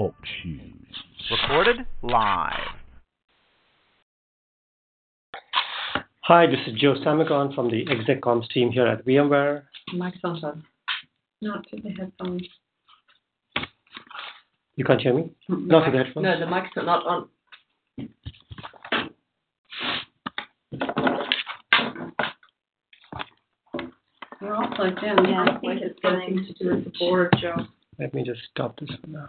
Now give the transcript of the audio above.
Talk shoes. Recorded live. Hi, this is Joe Samagon from the ExecComms team here at VMware. Mic's not on. Not to the headphones. You can't hear me? The Not to the headphones? No, the mic's not on. We're all plugged in. Yeah, I think it's something going to do with the board, Joe. Let me just stop this for now.